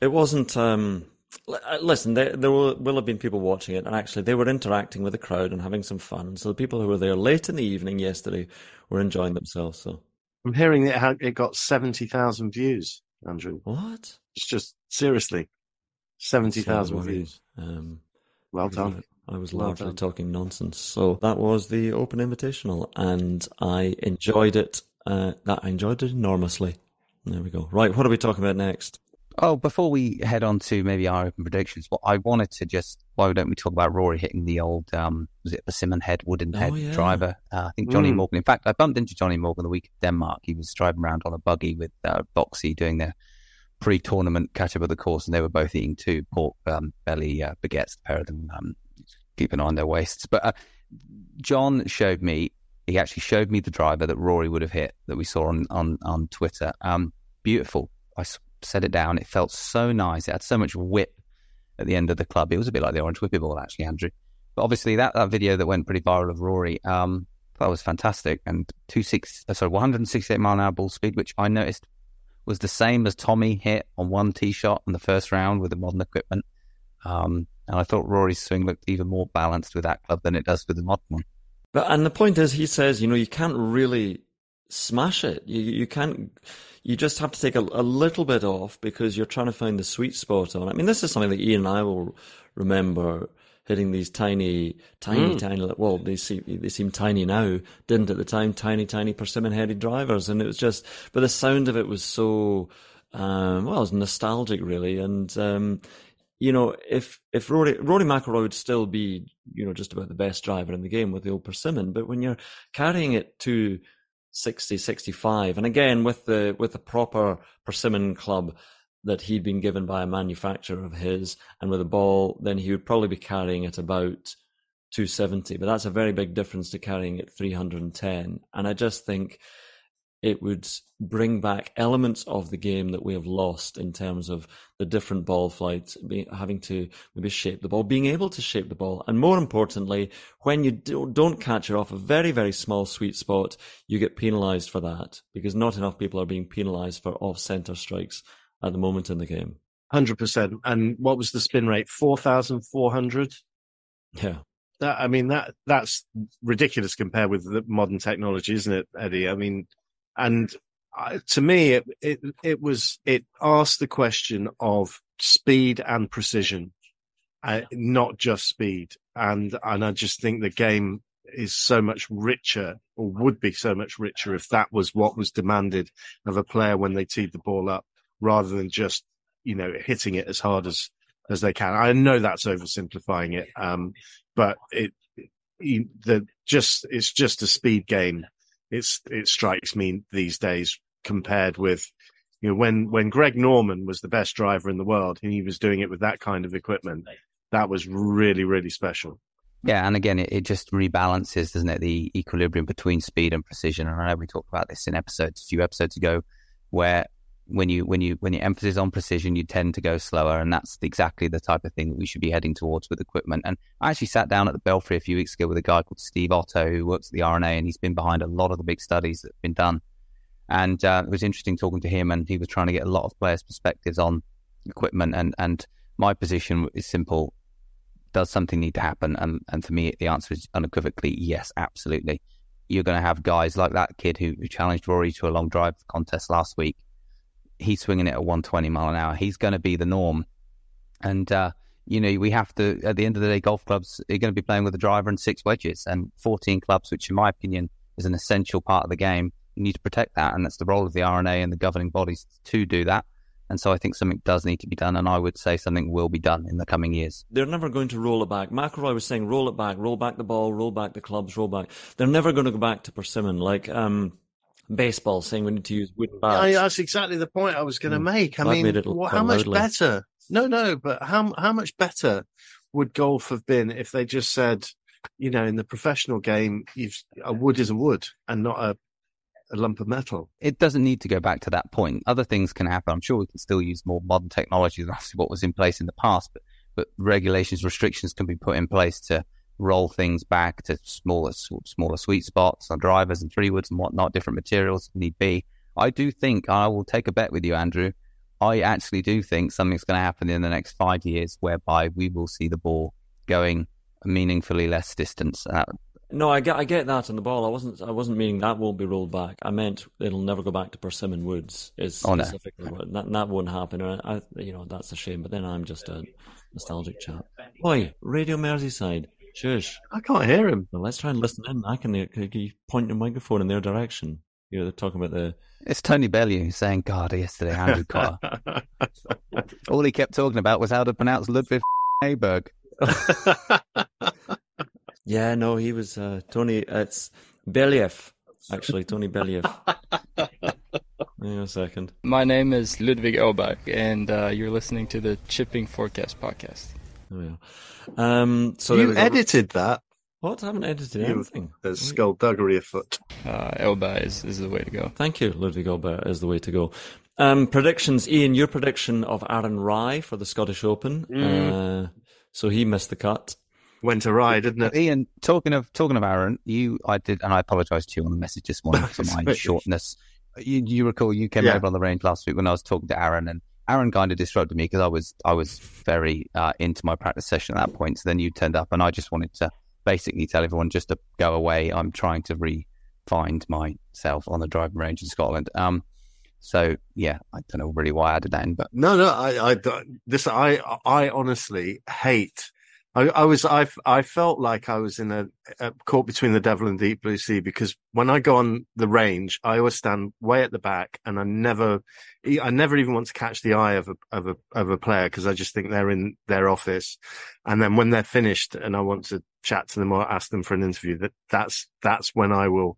It wasn't. Um, uh, listen, there, there will, will, have been people watching it, and actually, they were interacting with the crowd and having some fun. So the people who were there late in the evening yesterday were enjoying themselves. So I'm hearing it had, it got seventy thousand views. Andrew, What? it's just seriously seventy thousand views. Um, Well because done. I, was Well largely done. talking nonsense. So that was the Open Invitational, and I enjoyed it. Uh, that I enjoyed it enormously. There we go. Right, what are we talking about next? Oh, before we head on to maybe our open predictions, well, I wanted to just why don't we talk about Rory hitting the old um was it persimmon head wooden Oh, head yeah. driver? Uh, I think Johnny Mm. Morgan. In fact, I bumped into Johnny Morgan the week of Denmark. He was driving around on a buggy with uh, Boxy doing their pre-tournament catch up of the course, and they were both eating two pork um, belly uh, baguettes. The pair of them um, keeping on their waists. But uh, John showed me. He actually showed me the driver that Rory would have hit that we saw on on on Twitter. Um, beautiful. I set it down. It felt so nice. It had so much whip at the end of the club. It was a bit like the orange whippy ball, actually, Andrew. But obviously, that, that video that went pretty viral of Rory, um, that was fantastic. And two six, uh, sorry, 168 mile an hour ball speed, which I noticed was the same as Tommy hit on one tee shot in the first round with the modern equipment. Um, and I thought Rory's swing looked even more balanced with that club than it does with the modern one. But and the point is, he says, you know, you can't really smash it. You you can't. You just have to take a, a little bit off because you're trying to find the sweet spot on. it. I mean, this is something that Iain and I will remember hitting these tiny, tiny, Mm. tiny. Well, they seem they seem tiny now. Didn't at the time. Tiny, tiny persimmon-headed drivers, and it was just. But the sound of it was so. Um, well, it was nostalgic, really, and. Um, you know, if if Rory Rory McIlroy would still be, you know, just about the best driver in the game with the old persimmon, but when you're carrying it to 60, 65, and again with the with the proper persimmon club that he'd been given by a manufacturer of his, and with a ball, then he would probably be carrying it about 270. But that's a very big difference to carrying it 310. And I just think it would bring back elements of the game that we have lost in terms of the different ball flights, be, having to maybe shape the ball, being able to shape the ball, and more importantly, when you do, don't catch it off a very, very small sweet spot, you get penalised for that because not enough people are being penalised for off centre strikes at the moment in the game. Hundred percent. And what was the spin rate? Four thousand four hundred. Yeah. That I mean that that's ridiculous compared with the modern technology, isn't it, Eddie? I mean, and uh, to me, it it it was it asked the question of speed and precision, uh, not just speed. And and I just think the game is so much richer, or would be so much richer, if that was what was demanded of a player when they teed the ball up, rather than just you know hitting it as hard as as they can. I know that's oversimplifying it, um, but it, the just it's just a speed game. It's it strikes me these days compared with you know when when Greg Norman was the best driver in the world and he was doing it with that kind of equipment. That was really really special. Yeah, and again, it, it just rebalances, doesn't it, the equilibrium between speed and precision. And I know we talked about this in episodes, a few episodes ago, where when you when you when you emphasis on precision, you tend to go slower, and that's exactly the type of thing that we should be heading towards with equipment. And I actually sat down at the Belfry a few weeks ago with a guy called Steve Otto, who works at the R&A, and he's been behind a lot of the big studies that have been done. And uh, it was interesting talking to him, and he was trying to get a lot of players' perspectives on equipment. And and my position is simple: does something need to happen? And and for me, the answer is unequivocally yes, absolutely. You're going to have guys like that kid who, who challenged Rory to a long drive contest last week. He's swinging it at 120 mile an hour. He's going to be the norm. And uh, you know, we have to. At the end of the day, golf clubs are going to be playing with a driver and six wedges and 14 clubs, which, in my opinion, is an essential part of the game. You need to protect that, and that's the role of the R&A and the governing bodies to do that. And so I think something does need to be done, and I would say something will be done in the coming years. They're never going to roll it back. McIlroy was saying, roll it back, roll back the ball, roll back the clubs, roll back. They're never going to go back to persimmon, like um, baseball saying we need to use wooden bats. Yeah, that's exactly the point I was going to Mm. make. I That mean, made it wha- how much loudly. better? No, no, but how how much better would golf have been if they just said, you know, in the professional game, you've, a wood is a wood and not a a lump of metal. it doesn't need to go back to that point. Other things can happen. I'm sure we can still use more modern technology than obviously what was in place in the past, but, but regulations, restrictions can be put in place to roll things back to smaller, smaller sweet spots on drivers and three woods and whatnot, different materials need be. I do think I will take a bet with you, Andrew. I actually do think something's going to happen in the next five years whereby we will see the ball going meaningfully less distance. Uh, No, I get I get that on the ball. I wasn't I wasn't meaning that won't be rolled back. I meant it'll never go back to Persimmon Woods. Is Oh, no. specifically what that that won't happen. And I, you know that's a shame. But then I'm just a nostalgic chap. Oi, Radio Merseyside, shush. I can't hear him. Well, let's try and listen in. I can, can you point your microphone in their direction. You know, they're talking about the. It's Tony Bellew saying, God, yesterday, Andrew Cotter. (laughs) All he kept talking about was how to pronounce Ludwig Heiberg. (laughs) Yeah, no, he was uh, Tony. It's Believ, actually, Tony Believ. (laughs) Hang on a second. My name is Ludvig Åberg, and uh, you're listening to the Chipping Forecast podcast. There we are. Um, so you we go. edited that. What? I haven't edited You- anything. There's skullduggery afoot. Uh, Elba is, is the way to go. Thank you, Ludwig Albert is the way to go. Um, predictions, Iain. Your prediction of Aaron Rai for the Scottish Open. Mm. Uh, so he missed the cut. Went awry, didn't it? Iain, talking of talking of Aaron, you, I did, and I apologise to you on the message this morning (laughs) for my shortness. You, you recall you came Yeah. over on the range last week when I was talking to Aaron, and Aaron kind of disrupted me because I was I was very uh, into my practice session at that point. So then you turned up, and I just wanted to basically tell everyone just to go away. I'm trying to re-find myself on the driving range in Scotland. Um, so yeah, I don't know really why I added that in, but No, no, I, I, this, I, I honestly hate. I, I was, I, I felt like I was in a, a caught between the devil and deep blue sea because when I go on the range, I always stand way at the back, and I never, I never even want to catch the eye of a of a of a player because I just think they're in their office, and then when they're finished and I want to chat to them or ask them for an interview, that that's that's when I will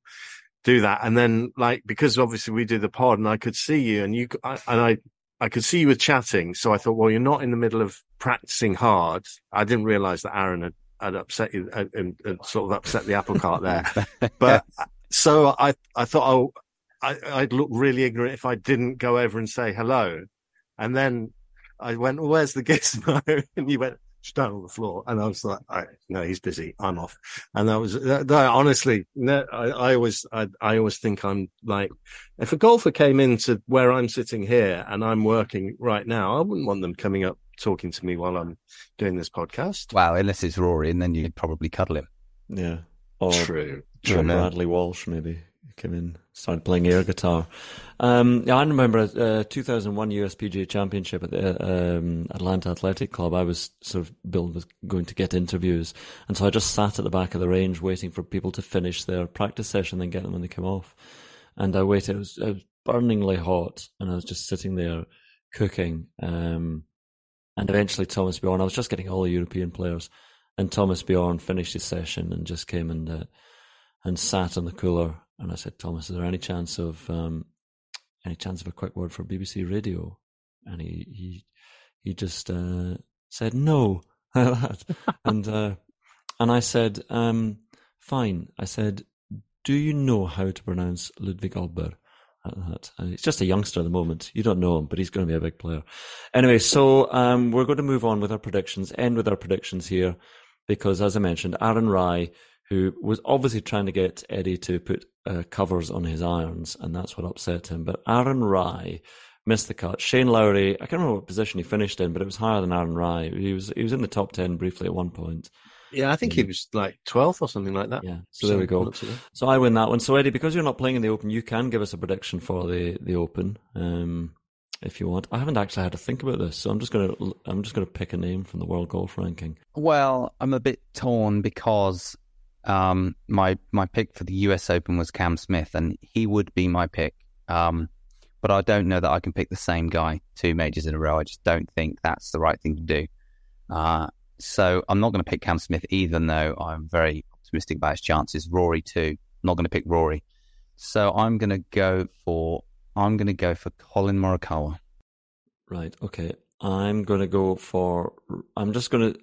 do that. And then like because obviously we do the pod and I could see you and you and I I could see you were chatting, so I thought, well, you're not in the middle of practicing hard. I didn't realize that Aaron had, had upset you and, and, sort of upset the apple cart there. (laughs) But so I I thought oh I, I'd look really ignorant if I didn't go over and say hello, and then I went, well, "Where's the gizmo?" (laughs) and you went. "Just down on the floor, and I was like, I, "No, he's busy. I'm off." And that was that, that- honestly, no, I, I always, I, I always think I'm like, if a golfer came into where I'm sitting here and I'm working right now, I wouldn't want them coming up talking to me while I'm doing this podcast. wow, unless it's Rory, and then you'd probably cuddle him. Yeah. Or, True, or true. Bradley Walsh, maybe. Came in, started playing air guitar. Um, I remember uh, 2001 USPGA Championship at the um, Atlanta Athletic Club. I was sort of billed with going to get interviews, and so I just sat at the back of the range waiting for people to finish their practice session and get them when they came off. And I waited. It was, it was burningly hot, and I was just sitting there cooking. Um, and eventually, Thomas Bjorn. I was just getting all the European players, and Thomas Bjorn finished his session and just came and uh, and sat on the cooler. And I said, Thomas, is there any chance of um, any chance of a quick word for BBC Radio? And he he he just uh, said no, (laughs) and uh, and I said, um, fine. I said, do you know how to pronounce Ludwig Alber? Like that. And he's just a youngster at the moment. You don't know him, but he's going to be a big player. Anyway, so um, we're going to move on with our predictions. End with our predictions here, because as I mentioned, Aaron Rai, who was obviously trying to get Eddie to put uh, covers on his irons, and that's what upset him. But Aaron Rai missed the cut. Shane Lowry, I can't remember what position he finished in, but it was higher than Aaron Rai. He was he was in the top ten briefly at one point. Yeah, I think he was like 12th or something like that. Yeah, so there we go. So I win that one. So Eddie, because you're not playing in the Open, you can give us a prediction for the the Open, um, if you want. I haven't actually had to think about this, so I'm just gonna I'm just gonna pick a name from the World Golf Ranking. Well, I'm a bit torn because um, my my pick for the U.S. Open was Cam Smith, and he would be my pick. Um, but I don't know that I can pick the same guy two majors in a row. I just don't think that's the right thing to do. Uh, so I'm not going to pick Cam Smith, even though I'm very optimistic about his chances. Rory too. I'm not going to pick Rory. So I'm going to go for I'm going to go for Collin Morikawa. Right. Okay. I'm gonna go for. I'm just gonna.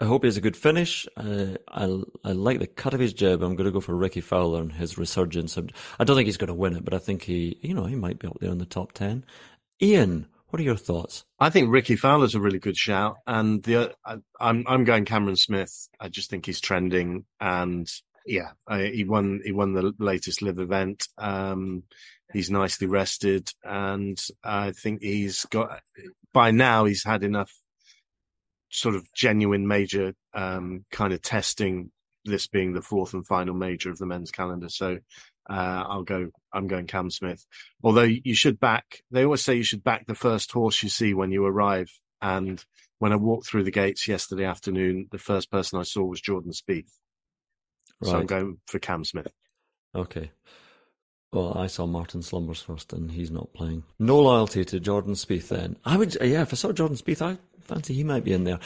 I hope he has a good finish. I I like the cut of his jib. I'm gonna go for Rickie Fowler and his resurgence. I'm- don't think he's gonna win it, but I think he, you know, he might be up there in the top ten. Iain, what are your thoughts? I think Rickie Fowler's a really good shout, and the I, I'm I'm going Cameron Smith. I just think he's trending, and yeah, I, he won he won the latest live event. Um, he's nicely rested, and I think he's got by now he's had enough sort of genuine major um, kind of testing this being the fourth and final major of the men's calendar. So uh, I'll go. I'm going Cam Smith. Although you should back. They always say you should back the first horse you see when you arrive. And when I walked through the gates yesterday afternoon, the first person I saw was Jordan Spieth. Right. So I'm going for Cam Smith. Okay. Well, I saw Martin Slumbers first, and he's not playing. No loyalty to Jordan Spieth. Then I would, yeah. If I saw Jordan Spieth, I fancy he might be in there.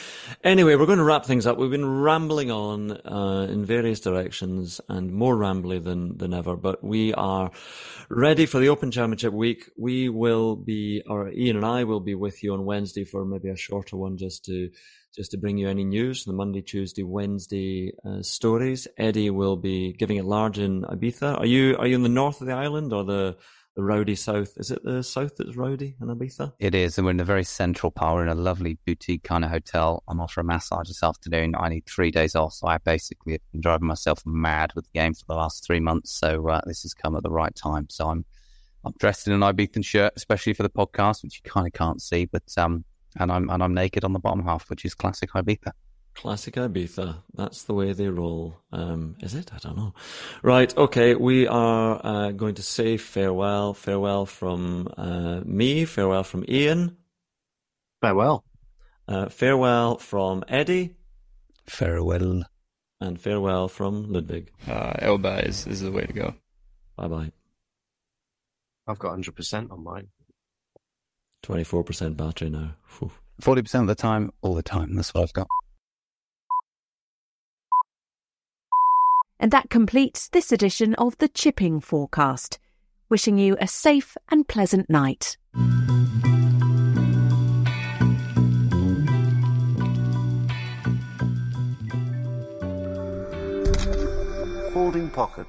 Anyway, we're going to wrap things up. We've been rambling on uh, in various directions and more rambly than, than ever, but we are ready for the Open Championship week. We will be, or Iain and I will be with you on Wednesday for maybe a shorter one just to just to bring you any news, from the Monday, Tuesday, Wednesday uh, stories. Eddie will be giving it large in Ibiza. Are you are you in the north of the island or the the rowdy south. Is it the south that's rowdy in Ibiza? It is, and we're in a very central part. We're in a lovely boutique kind of hotel. I'm off for a massage this afternoon. I need three days off, so I basically been driving myself mad with the game for the last three months. So uh, this has come at the right time. So I'm I'm dressed in an Ibiza shirt, especially for the podcast, which you kind of can't see, but um, and I'm and I'm naked on the bottom half, which is classic Ibiza. Classic Ibiza. That's the way they roll. Um, is it? I don't know. Right. Okay. We are uh, going to say farewell. Farewell from uh, me. Farewell from Iain. Farewell. Uh, farewell from Eddie. Farewell. And farewell from Ludwig. Uh, Elba is, is the way to go. Bye bye. I've got 100% on mine. 24% battery now. Whew. 40% of the time, all the time. That's what I've got. And that completes this edition of the Chipping Forecast. Wishing you a safe and pleasant night. Folding Pocket.